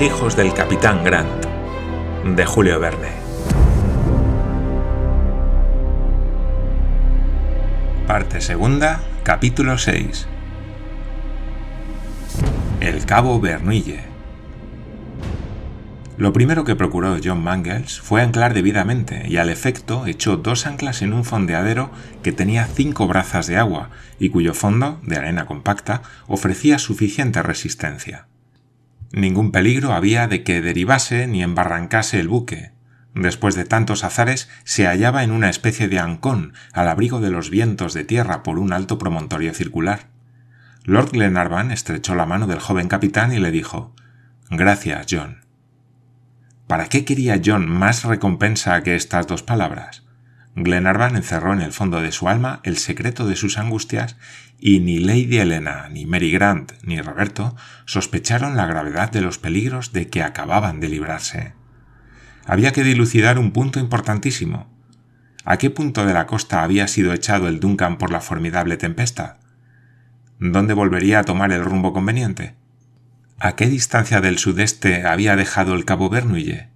Hijos del capitán Grant, de Julio Verne. Parte segunda, capítulo 6. El cabo Bernuille. Lo primero que procuró John Mangles fue anclar debidamente y al efecto echó dos anclas en un fondeadero que tenía cinco brazas de agua y cuyo fondo, de arena compacta, ofrecía suficiente resistencia. Ningún peligro había de que derivase ni embarrancase el buque. Después de tantos azares, se hallaba en una especie de ancón al abrigo de los vientos de tierra por un alto promontorio circular. Lord Glenarvan estrechó la mano del joven capitán y le dijo Gracias, John. ¿Para qué quería John más recompensa que estas dos palabras? Glenarvan encerró en el fondo de su alma el secreto de sus angustias y ni Lady Helena, ni Mary Grant, ni Roberto sospecharon la gravedad de los peligros de que acababan de librarse. Había que dilucidar un punto importantísimo. ¿A qué punto de la costa había sido echado el Duncan por la formidable tempestad? ¿Dónde volvería a tomar el rumbo conveniente? ¿A qué distancia del sudeste había dejado el cabo Bernuille?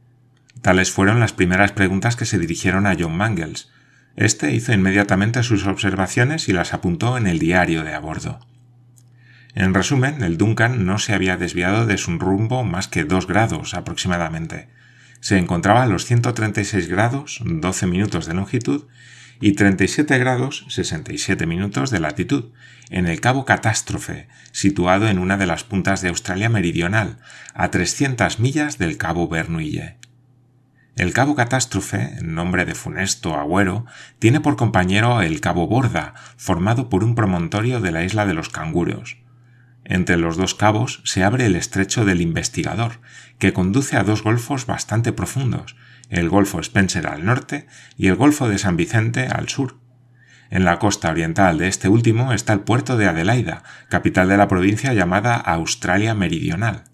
Tales fueron las primeras preguntas que se dirigieron a John Mangles. Este hizo inmediatamente sus observaciones y las apuntó en el diario de a bordo. En resumen, el Duncan no se había desviado de su rumbo más que dos grados aproximadamente. Se encontraba a los 136 grados 12 minutos de longitud y 37 grados 67 minutos de latitud, en el Cabo Catástrofe, situado en una de las puntas de Australia Meridional, a 300 millas del Cabo Bernuille. El Cabo Catástrofe, nombre de funesto agüero, tiene por compañero el Cabo Borda, formado por un promontorio de la isla de los canguros. Entre los dos cabos se abre el estrecho del Investigador, que conduce a dos golfos bastante profundos, el Golfo Spencer al norte y el Golfo de San Vicente al sur. En la costa oriental de este último está el puerto de Adelaida, capital de la provincia llamada Australia Meridional.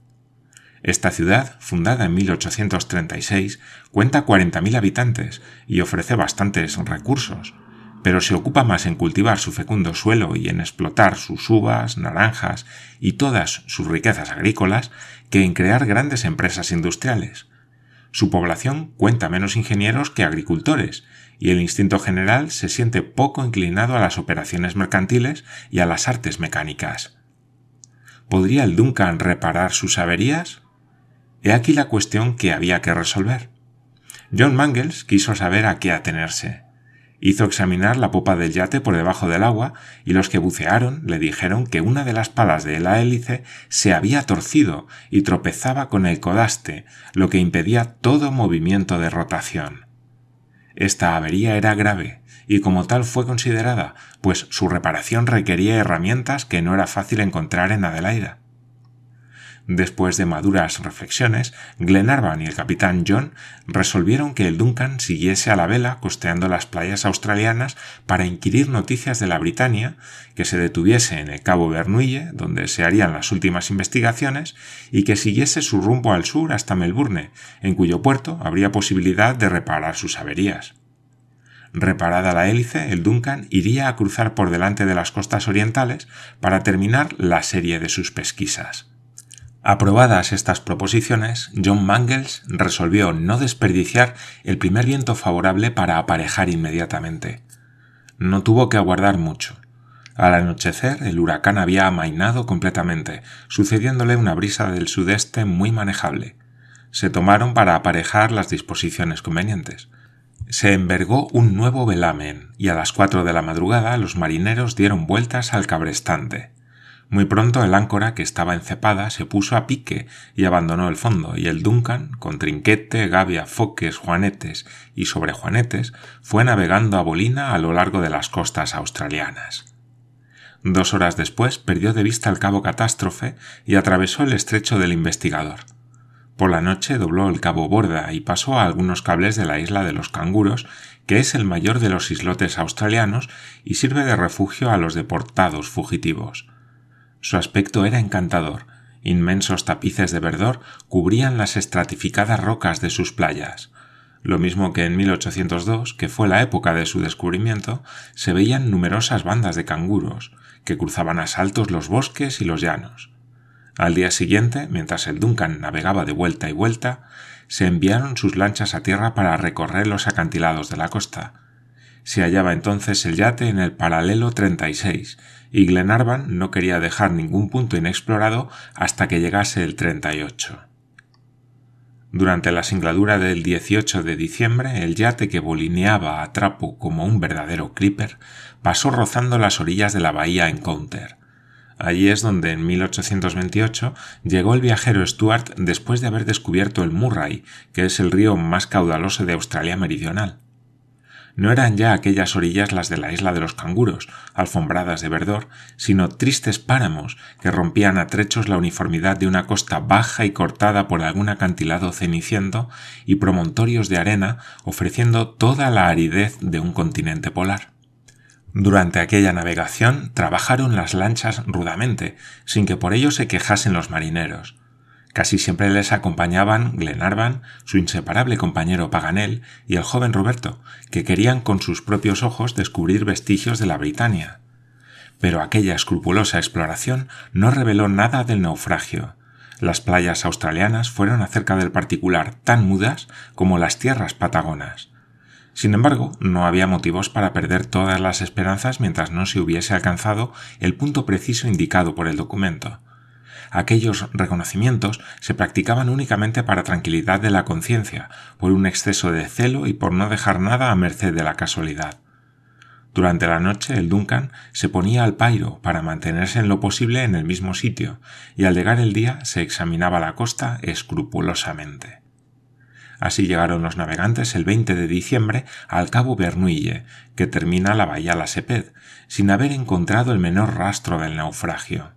Esta ciudad, fundada en 1836, cuenta 40.000 habitantes y ofrece bastantes recursos, pero se ocupa más en cultivar su fecundo suelo y en explotar sus uvas, naranjas y todas sus riquezas agrícolas que en crear grandes empresas industriales. Su población cuenta menos ingenieros que agricultores, y el instinto general se siente poco inclinado a las operaciones mercantiles y a las artes mecánicas. ¿Podría el Duncan reparar sus averías? He aquí la cuestión que había que resolver. John Mangles quiso saber a qué atenerse. Hizo examinar la popa del yate por debajo del agua y los que bucearon le dijeron que una de las palas de la hélice se había torcido y tropezaba con el codaste, lo que impedía todo movimiento de rotación. Esta avería era grave y como tal fue considerada, pues su reparación requería herramientas que no era fácil encontrar en Adelaida. Después de maduras reflexiones, Glenarvan y el capitán John resolvieron que el Duncan siguiese a la vela costeando las playas australianas para inquirir noticias de la Britania, que se detuviese en el Cabo Bernuille, donde se harían las últimas investigaciones, y que siguiese su rumbo al sur hasta Melbourne, en cuyo puerto habría posibilidad de reparar sus averías. Reparada la hélice, el Duncan iría a cruzar por delante de las costas orientales para terminar la serie de sus pesquisas. Aprobadas estas proposiciones, John Mangles resolvió no desperdiciar el primer viento favorable para aparejar inmediatamente. No tuvo que aguardar mucho. Al anochecer el huracán había amainado completamente, sucediéndole una brisa del sudeste muy manejable. Se tomaron para aparejar las disposiciones convenientes. Se envergó un nuevo velamen, y a las cuatro de la madrugada los marineros dieron vueltas al cabrestante. Muy pronto el áncora, que estaba encepada, se puso a pique y abandonó el fondo, y el Duncan, con trinquete, gavia, foques, juanetes y sobre juanetes, fue navegando a bolina a lo largo de las costas australianas. Dos horas después perdió de vista el cabo Catástrofe y atravesó el estrecho del Investigador. Por la noche dobló el cabo Borda y pasó a algunos cables de la isla de los canguros, que es el mayor de los islotes australianos y sirve de refugio a los deportados fugitivos. Su aspecto era encantador. Inmensos tapices de verdor cubrían las estratificadas rocas de sus playas. Lo mismo que en 1802, que fue la época de su descubrimiento, se veían numerosas bandas de canguros, que cruzaban a saltos los bosques y los llanos. Al día siguiente, mientras el Duncan navegaba de vuelta y vuelta, se enviaron sus lanchas a tierra para recorrer los acantilados de la costa. Se hallaba entonces el yate en el paralelo 36 y Glenarvan no quería dejar ningún punto inexplorado hasta que llegase el 38. Durante la singladura del 18 de diciembre, el yate que bolineaba a trapo como un verdadero clipper pasó rozando las orillas de la bahía Encounter. Allí es donde en 1828 llegó el viajero Stuart después de haber descubierto el Murray, que es el río más caudaloso de Australia Meridional. No eran ya aquellas orillas las de la isla de los canguros, alfombradas de verdor, sino tristes páramos que rompían a trechos la uniformidad de una costa baja y cortada por algún acantilado ceniciento y promontorios de arena ofreciendo toda la aridez de un continente polar. Durante aquella navegación trabajaron las lanchas rudamente, sin que por ello se quejasen los marineros. Casi siempre les acompañaban Glenarvan, su inseparable compañero Paganel y el joven Roberto, que querían con sus propios ojos descubrir vestigios de la Britania. Pero aquella escrupulosa exploración no reveló nada del naufragio. Las playas australianas fueron acerca del particular tan mudas como las tierras patagonas. Sin embargo, no había motivos para perder todas las esperanzas mientras no se hubiese alcanzado el punto preciso indicado por el documento aquellos reconocimientos se practicaban únicamente para tranquilidad de la conciencia, por un exceso de celo y por no dejar nada a merced de la casualidad. Durante la noche el Duncan se ponía al pairo para mantenerse en lo posible en el mismo sitio, y al llegar el día se examinaba la costa escrupulosamente. Así llegaron los navegantes el 20 de diciembre al cabo Bernuille, que termina la bahía La Seped, sin haber encontrado el menor rastro del naufragio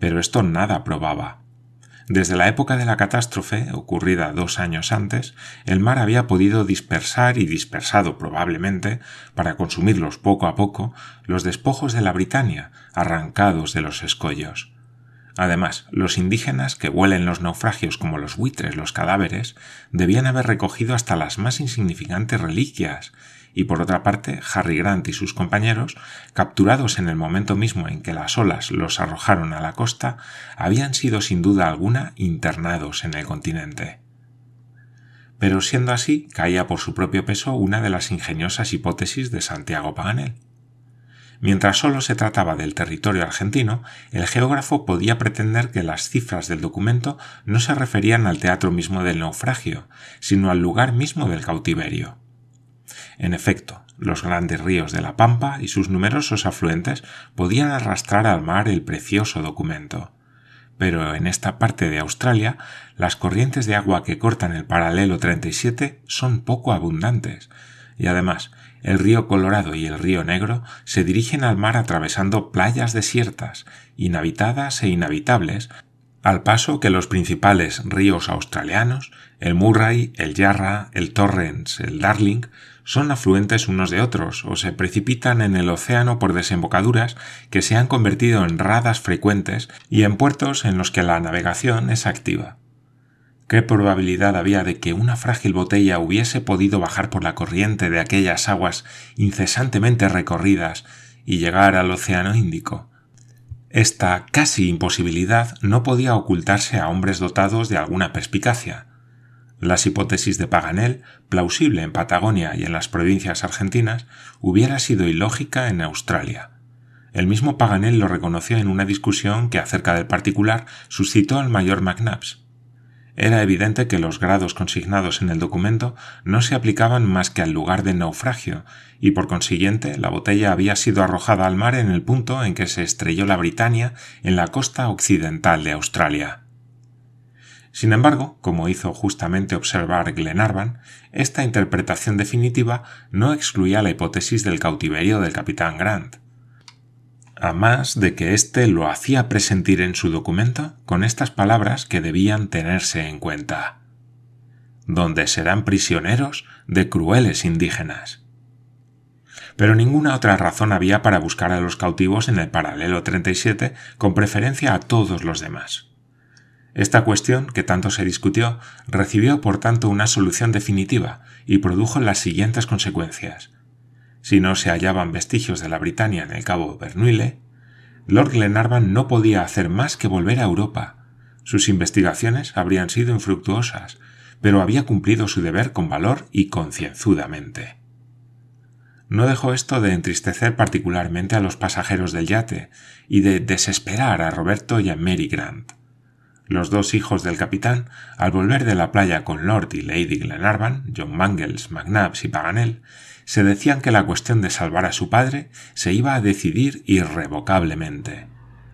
pero esto nada probaba. Desde la época de la catástrofe, ocurrida dos años antes, el mar había podido dispersar y dispersado probablemente, para consumirlos poco a poco, los despojos de la Britania, arrancados de los escollos. Además, los indígenas que huelen los naufragios como los buitres los cadáveres, debían haber recogido hasta las más insignificantes reliquias, y por otra parte Harry Grant y sus compañeros, capturados en el momento mismo en que las olas los arrojaron a la costa, habían sido sin duda alguna internados en el continente. Pero siendo así, caía por su propio peso una de las ingeniosas hipótesis de Santiago Paganel. Mientras solo se trataba del territorio argentino, el geógrafo podía pretender que las cifras del documento no se referían al teatro mismo del naufragio, sino al lugar mismo del cautiverio. En efecto, los grandes ríos de la Pampa y sus numerosos afluentes podían arrastrar al mar el precioso documento. Pero en esta parte de Australia, las corrientes de agua que cortan el paralelo 37 son poco abundantes, y además el río Colorado y el río Negro se dirigen al mar atravesando playas desiertas, inhabitadas e inhabitables, al paso que los principales ríos australianos, el Murray, el Yarra, el Torrens, el Darling, son afluentes unos de otros o se precipitan en el océano por desembocaduras que se han convertido en radas frecuentes y en puertos en los que la navegación es activa. ¿Qué probabilidad había de que una frágil botella hubiese podido bajar por la corriente de aquellas aguas incesantemente recorridas y llegar al Océano Índico? Esta casi imposibilidad no podía ocultarse a hombres dotados de alguna perspicacia, las hipótesis de Paganel, plausible en Patagonia y en las provincias argentinas, hubiera sido ilógica en Australia. El mismo Paganel lo reconoció en una discusión que acerca del particular suscitó al mayor McNabbs. Era evidente que los grados consignados en el documento no se aplicaban más que al lugar del naufragio, y por consiguiente la botella había sido arrojada al mar en el punto en que se estrelló la Britania en la costa occidental de Australia. Sin embargo, como hizo justamente observar Glenarvan, esta interpretación definitiva no excluía la hipótesis del cautiverio del capitán Grant. A más de que éste lo hacía presentir en su documento con estas palabras que debían tenerse en cuenta. Donde serán prisioneros de crueles indígenas. Pero ninguna otra razón había para buscar a los cautivos en el paralelo 37 con preferencia a todos los demás. Esta cuestión, que tanto se discutió, recibió por tanto una solución definitiva y produjo las siguientes consecuencias. Si no se hallaban vestigios de la Britania en el cabo Bernuille, Lord Glenarvan no podía hacer más que volver a Europa, Sus investigaciones habrían sido infructuosas, pero había cumplido su deber con valor y concienzudamente. No dejó esto de entristecer particularmente a los pasajeros del yate y de desesperar a Roberto y a Mary Grant. Los dos hijos del capitán, al volver de la playa con Lord y Lady Glenarvan, John Mangles, McNabbs y Paganel, se decían que la cuestión de salvar a su padre se iba a decidir irrevocablemente.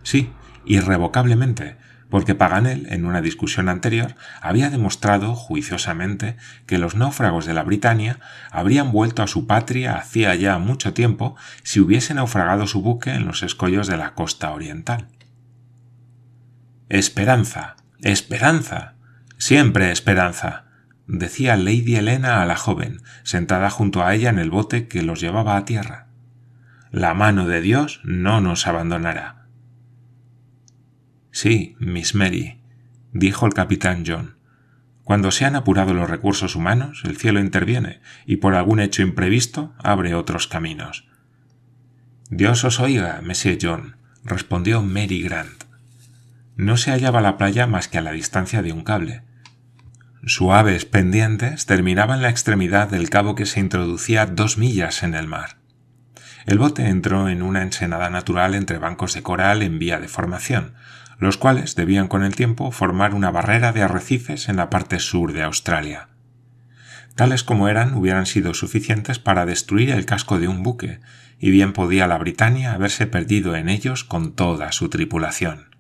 Sí, irrevocablemente, porque Paganel, en una discusión anterior, había demostrado juiciosamente que los náufragos de la Britania habrían vuelto a su patria hacía ya mucho tiempo si hubiese naufragado su buque en los escollos de la costa oriental. Esperanza, esperanza, siempre esperanza, decía Lady Helena a la joven, sentada junto a ella en el bote que los llevaba a tierra. La mano de Dios no nos abandonará. Sí, Miss Mary, dijo el capitán John. Cuando se han apurado los recursos humanos, el cielo interviene y por algún hecho imprevisto abre otros caminos. Dios os oiga, Monsieur John, respondió Mary Grant. No se hallaba la playa más que a la distancia de un cable. Suaves pendientes terminaban la extremidad del cabo que se introducía dos millas en el mar. El bote entró en una ensenada natural entre bancos de coral en vía de formación, los cuales debían con el tiempo formar una barrera de arrecifes en la parte sur de Australia. Tales como eran hubieran sido suficientes para destruir el casco de un buque, y bien podía la Britania haberse perdido en ellos con toda su tripulación.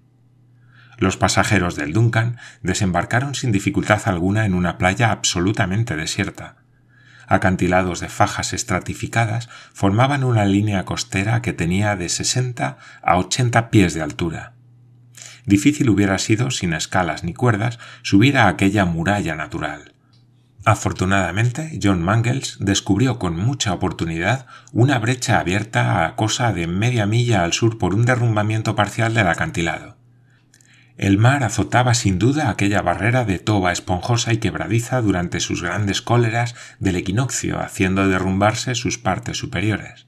Los pasajeros del Duncan desembarcaron sin dificultad alguna en una playa absolutamente desierta. Acantilados de fajas estratificadas formaban una línea costera que tenía de 60 a 80 pies de altura. Difícil hubiera sido, sin escalas ni cuerdas, subir a aquella muralla natural. Afortunadamente, John Mangles descubrió con mucha oportunidad una brecha abierta a cosa de media milla al sur por un derrumbamiento parcial del acantilado. El mar azotaba sin duda aquella barrera de toba esponjosa y quebradiza durante sus grandes cóleras del equinoccio, haciendo derrumbarse sus partes superiores.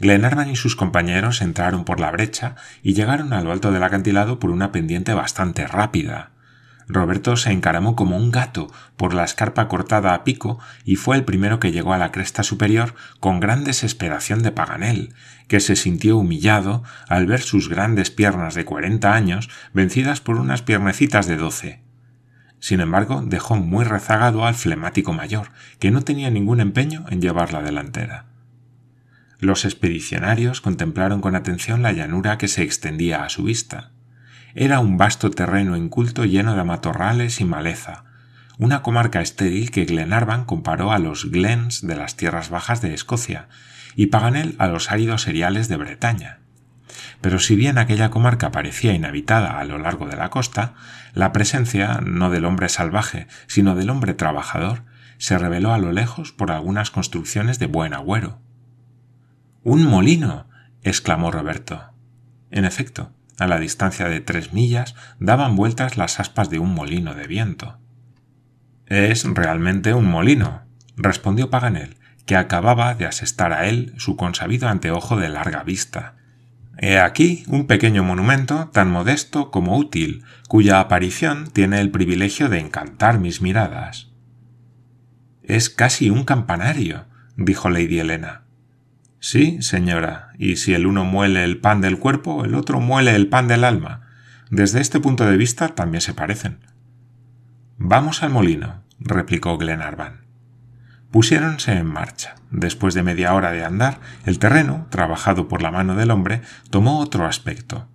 Glenarvan y sus compañeros entraron por la brecha y llegaron a lo alto del acantilado por una pendiente bastante rápida. Roberto se encaramó como un gato por la escarpa cortada a pico y fue el primero que llegó a la cresta superior con gran desesperación de Paganel, que se sintió humillado al ver sus grandes piernas de cuarenta años vencidas por unas piernecitas de doce. Sin embargo, dejó muy rezagado al flemático mayor, que no tenía ningún empeño en llevar la delantera. Los expedicionarios contemplaron con atención la llanura que se extendía a su vista. Era un vasto terreno inculto lleno de matorrales y maleza, una comarca estéril que Glenarvan comparó a los glens de las tierras bajas de Escocia y Paganel a los áridos seriales de Bretaña. Pero si bien aquella comarca parecía inhabitada a lo largo de la costa, la presencia no del hombre salvaje, sino del hombre trabajador, se reveló a lo lejos por algunas construcciones de buen agüero. ¡Un molino! exclamó Roberto. En efecto, a la distancia de tres millas daban vueltas las aspas de un molino de viento. Es realmente un molino, respondió Paganel, que acababa de asestar a él su consabido anteojo de larga vista. He aquí un pequeño monumento tan modesto como útil, cuya aparición tiene el privilegio de encantar mis miradas. Es casi un campanario, dijo Lady Helena. Sí, señora, y si el uno muele el pan del cuerpo, el otro muele el pan del alma. Desde este punto de vista también se parecen. Vamos al molino, replicó Glenarvan. Pusiéronse en marcha. Después de media hora de andar, el terreno, trabajado por la mano del hombre, tomó otro aspecto.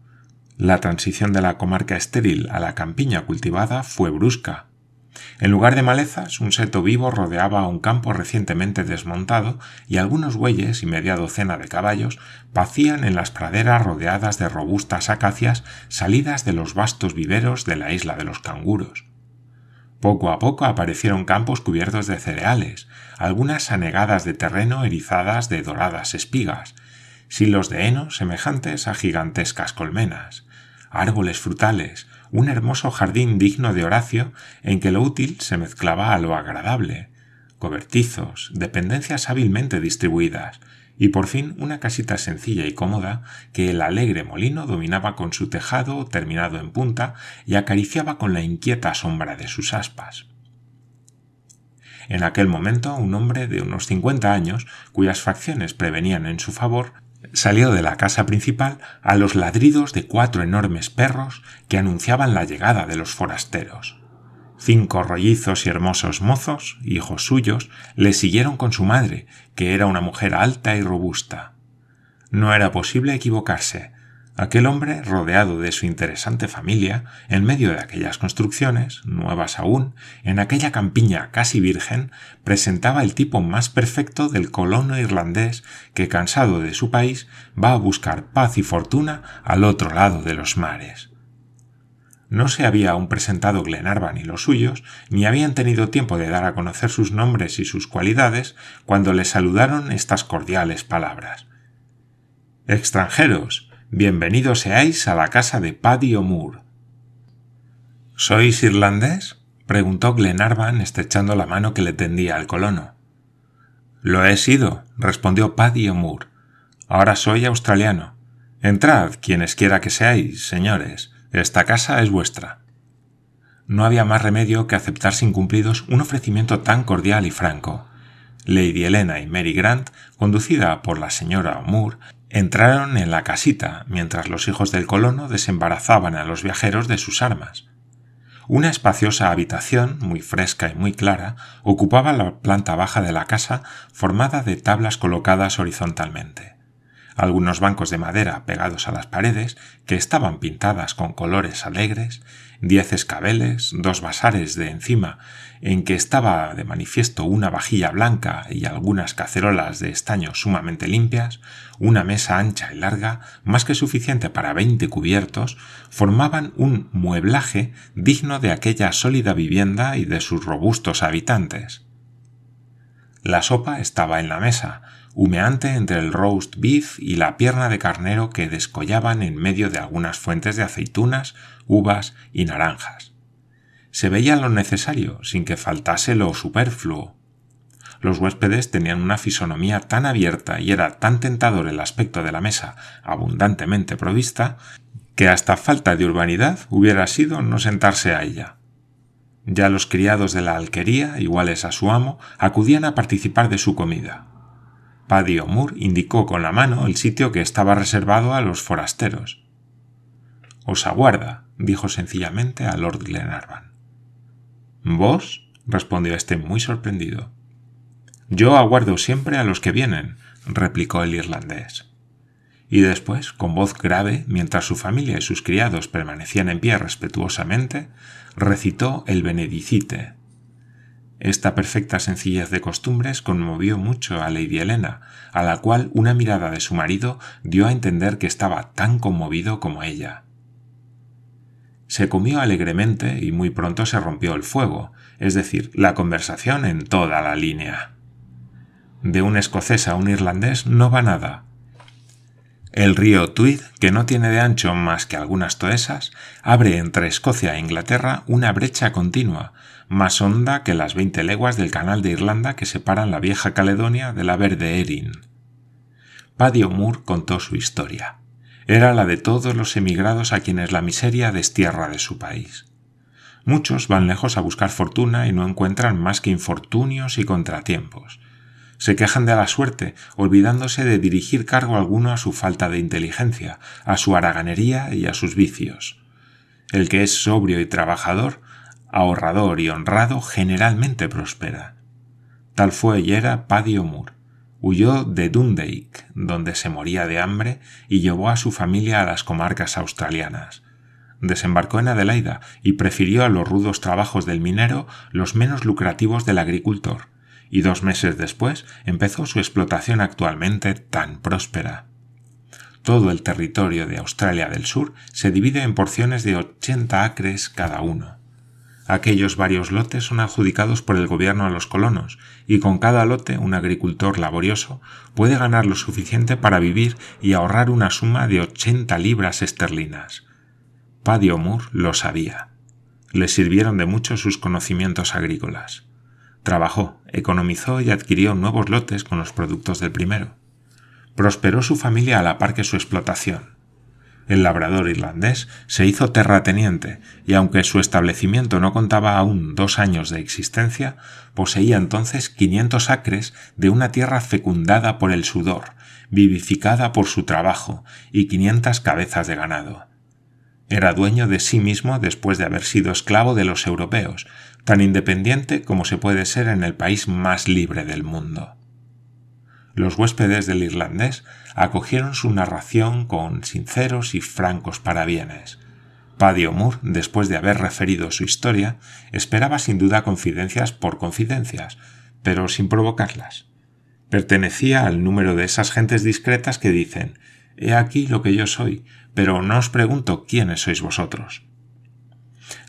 La transición de la comarca estéril a la campiña cultivada fue brusca, en lugar de malezas, un seto vivo rodeaba un campo recientemente desmontado y algunos bueyes y media docena de caballos pacían en las praderas rodeadas de robustas acacias salidas de los vastos viveros de la isla de los canguros. Poco a poco aparecieron campos cubiertos de cereales, algunas anegadas de terreno erizadas de doradas espigas, silos de heno semejantes a gigantescas colmenas, árboles frutales, un hermoso jardín digno de Horacio en que lo útil se mezclaba a lo agradable, cobertizos, dependencias hábilmente distribuidas, y por fin una casita sencilla y cómoda que el alegre molino dominaba con su tejado terminado en punta y acariciaba con la inquieta sombra de sus aspas. En aquel momento un hombre de unos cincuenta años, cuyas facciones prevenían en su favor, salió de la casa principal a los ladridos de cuatro enormes perros que anunciaban la llegada de los forasteros. Cinco rollizos y hermosos mozos, hijos suyos, le siguieron con su madre, que era una mujer alta y robusta. No era posible equivocarse. Aquel hombre, rodeado de su interesante familia, en medio de aquellas construcciones, nuevas aún, en aquella campiña casi virgen, presentaba el tipo más perfecto del colono irlandés que, cansado de su país, va a buscar paz y fortuna al otro lado de los mares. No se había aún presentado Glenarvan y los suyos, ni habían tenido tiempo de dar a conocer sus nombres y sus cualidades, cuando le saludaron estas cordiales palabras. Extranjeros, Bienvenidos seáis a la casa de Paddy O'Moore. ¿Sois irlandés? preguntó Glenarvan estrechando la mano que le tendía al colono. Lo he sido, respondió Paddy O'Moore. Ahora soy australiano. Entrad, quienes quiera que seáis, señores. Esta casa es vuestra. No había más remedio que aceptar sin cumplidos un ofrecimiento tan cordial y franco. Lady Helena y Mary Grant, conducida por la señora O'Moore, Entraron en la casita mientras los hijos del colono desembarazaban a los viajeros de sus armas. Una espaciosa habitación, muy fresca y muy clara, ocupaba la planta baja de la casa formada de tablas colocadas horizontalmente. Algunos bancos de madera pegados a las paredes, que estaban pintadas con colores alegres, diez escabeles, dos vasares de encima en que estaba de manifiesto una vajilla blanca y algunas cacerolas de estaño sumamente limpias, una mesa ancha y larga, más que suficiente para veinte cubiertos, formaban un mueblaje digno de aquella sólida vivienda y de sus robustos habitantes. La sopa estaba en la mesa, humeante entre el roast beef y la pierna de carnero que descollaban en medio de algunas fuentes de aceitunas, uvas y naranjas se veía lo necesario sin que faltase lo superfluo. Los huéspedes tenían una fisonomía tan abierta y era tan tentador el aspecto de la mesa abundantemente provista que hasta falta de urbanidad hubiera sido no sentarse a ella. Ya los criados de la alquería, iguales a su amo, acudían a participar de su comida. Paddy O'Moore indicó con la mano el sitio que estaba reservado a los forasteros. Os aguarda, dijo sencillamente a Lord Glenarvan. ¿Vos? respondió éste muy sorprendido. Yo aguardo siempre a los que vienen, replicó el irlandés. Y después, con voz grave, mientras su familia y sus criados permanecían en pie respetuosamente, recitó el Benedicite. Esta perfecta sencillez de costumbres conmovió mucho a Lady Helena, a la cual una mirada de su marido dio a entender que estaba tan conmovido como ella. Se comió alegremente y muy pronto se rompió el fuego, es decir, la conversación en toda la línea. De un escocés a un irlandés no va nada. El río Tweed, que no tiene de ancho más que algunas toesas, abre entre Escocia e Inglaterra una brecha continua, más honda que las veinte leguas del canal de Irlanda que separan la vieja Caledonia de la verde Erin. Paddy O'Moore contó su historia era la de todos los emigrados a quienes la miseria destierra de su país. Muchos van lejos a buscar fortuna y no encuentran más que infortunios y contratiempos. Se quejan de la suerte, olvidándose de dirigir cargo alguno a su falta de inteligencia, a su haraganería y a sus vicios. El que es sobrio y trabajador, ahorrador y honrado, generalmente prospera. Tal fue y era Paddy O'Moore. Huyó de Dundalk, donde se moría de hambre, y llevó a su familia a las comarcas australianas. Desembarcó en Adelaida y prefirió a los rudos trabajos del minero los menos lucrativos del agricultor, y dos meses después empezó su explotación actualmente tan próspera. Todo el territorio de Australia del Sur se divide en porciones de 80 acres cada uno. Aquellos varios lotes son adjudicados por el gobierno a los colonos, y con cada lote un agricultor laborioso puede ganar lo suficiente para vivir y ahorrar una suma de 80 libras esterlinas. Paddy O'Moore lo sabía. Le sirvieron de mucho sus conocimientos agrícolas. Trabajó, economizó y adquirió nuevos lotes con los productos del primero. prosperó su familia a la par que su explotación. El labrador irlandés se hizo terrateniente y aunque su establecimiento no contaba aún dos años de existencia, poseía entonces 500 acres de una tierra fecundada por el sudor, vivificada por su trabajo y 500 cabezas de ganado. Era dueño de sí mismo después de haber sido esclavo de los europeos, tan independiente como se puede ser en el país más libre del mundo. Los huéspedes del irlandés acogieron su narración con sinceros y francos parabienes. Paddy O'Moore, después de haber referido su historia, esperaba sin duda confidencias por confidencias, pero sin provocarlas. Pertenecía al número de esas gentes discretas que dicen He aquí lo que yo soy, pero no os pregunto quiénes sois vosotros.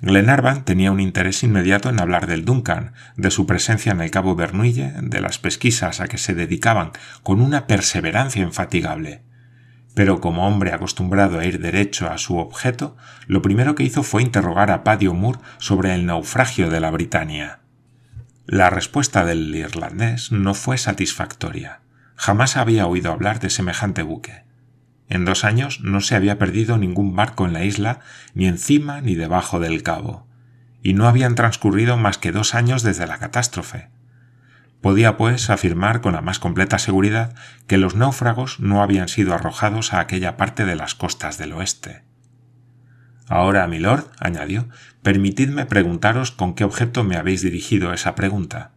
Glenarvan tenía un interés inmediato en hablar del Duncan, de su presencia en el Cabo Bernuille, de las pesquisas a que se dedicaban con una perseverancia infatigable. Pero como hombre acostumbrado a ir derecho a su objeto, lo primero que hizo fue interrogar a Paddy O'Moore sobre el naufragio de la Britania. La respuesta del irlandés no fue satisfactoria. Jamás había oído hablar de semejante buque. En dos años no se había perdido ningún barco en la isla, ni encima ni debajo del cabo, y no habían transcurrido más que dos años desde la catástrofe. Podía, pues, afirmar con la más completa seguridad que los náufragos no habían sido arrojados a aquella parte de las costas del oeste. Ahora, milord, añadió, permitidme preguntaros con qué objeto me habéis dirigido esa pregunta.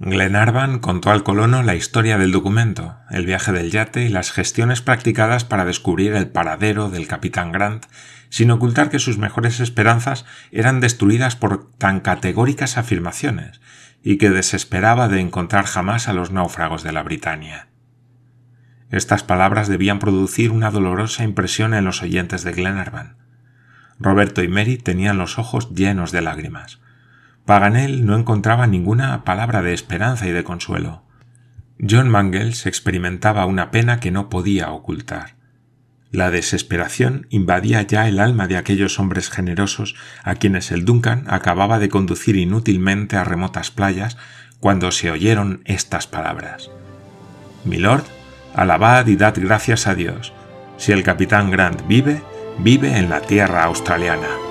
Glenarvan contó al colono la historia del documento, el viaje del yate y las gestiones practicadas para descubrir el paradero del capitán Grant, sin ocultar que sus mejores esperanzas eran destruidas por tan categóricas afirmaciones, y que desesperaba de encontrar jamás a los náufragos de la Britania. Estas palabras debían producir una dolorosa impresión en los oyentes de Glenarvan. Roberto y Mary tenían los ojos llenos de lágrimas. Paganel no encontraba ninguna palabra de esperanza y de consuelo. John Mangles experimentaba una pena que no podía ocultar. La desesperación invadía ya el alma de aquellos hombres generosos a quienes el Duncan acababa de conducir inútilmente a remotas playas cuando se oyeron estas palabras. Milord, alabad y dad gracias a Dios. Si el capitán Grant vive, vive en la tierra australiana.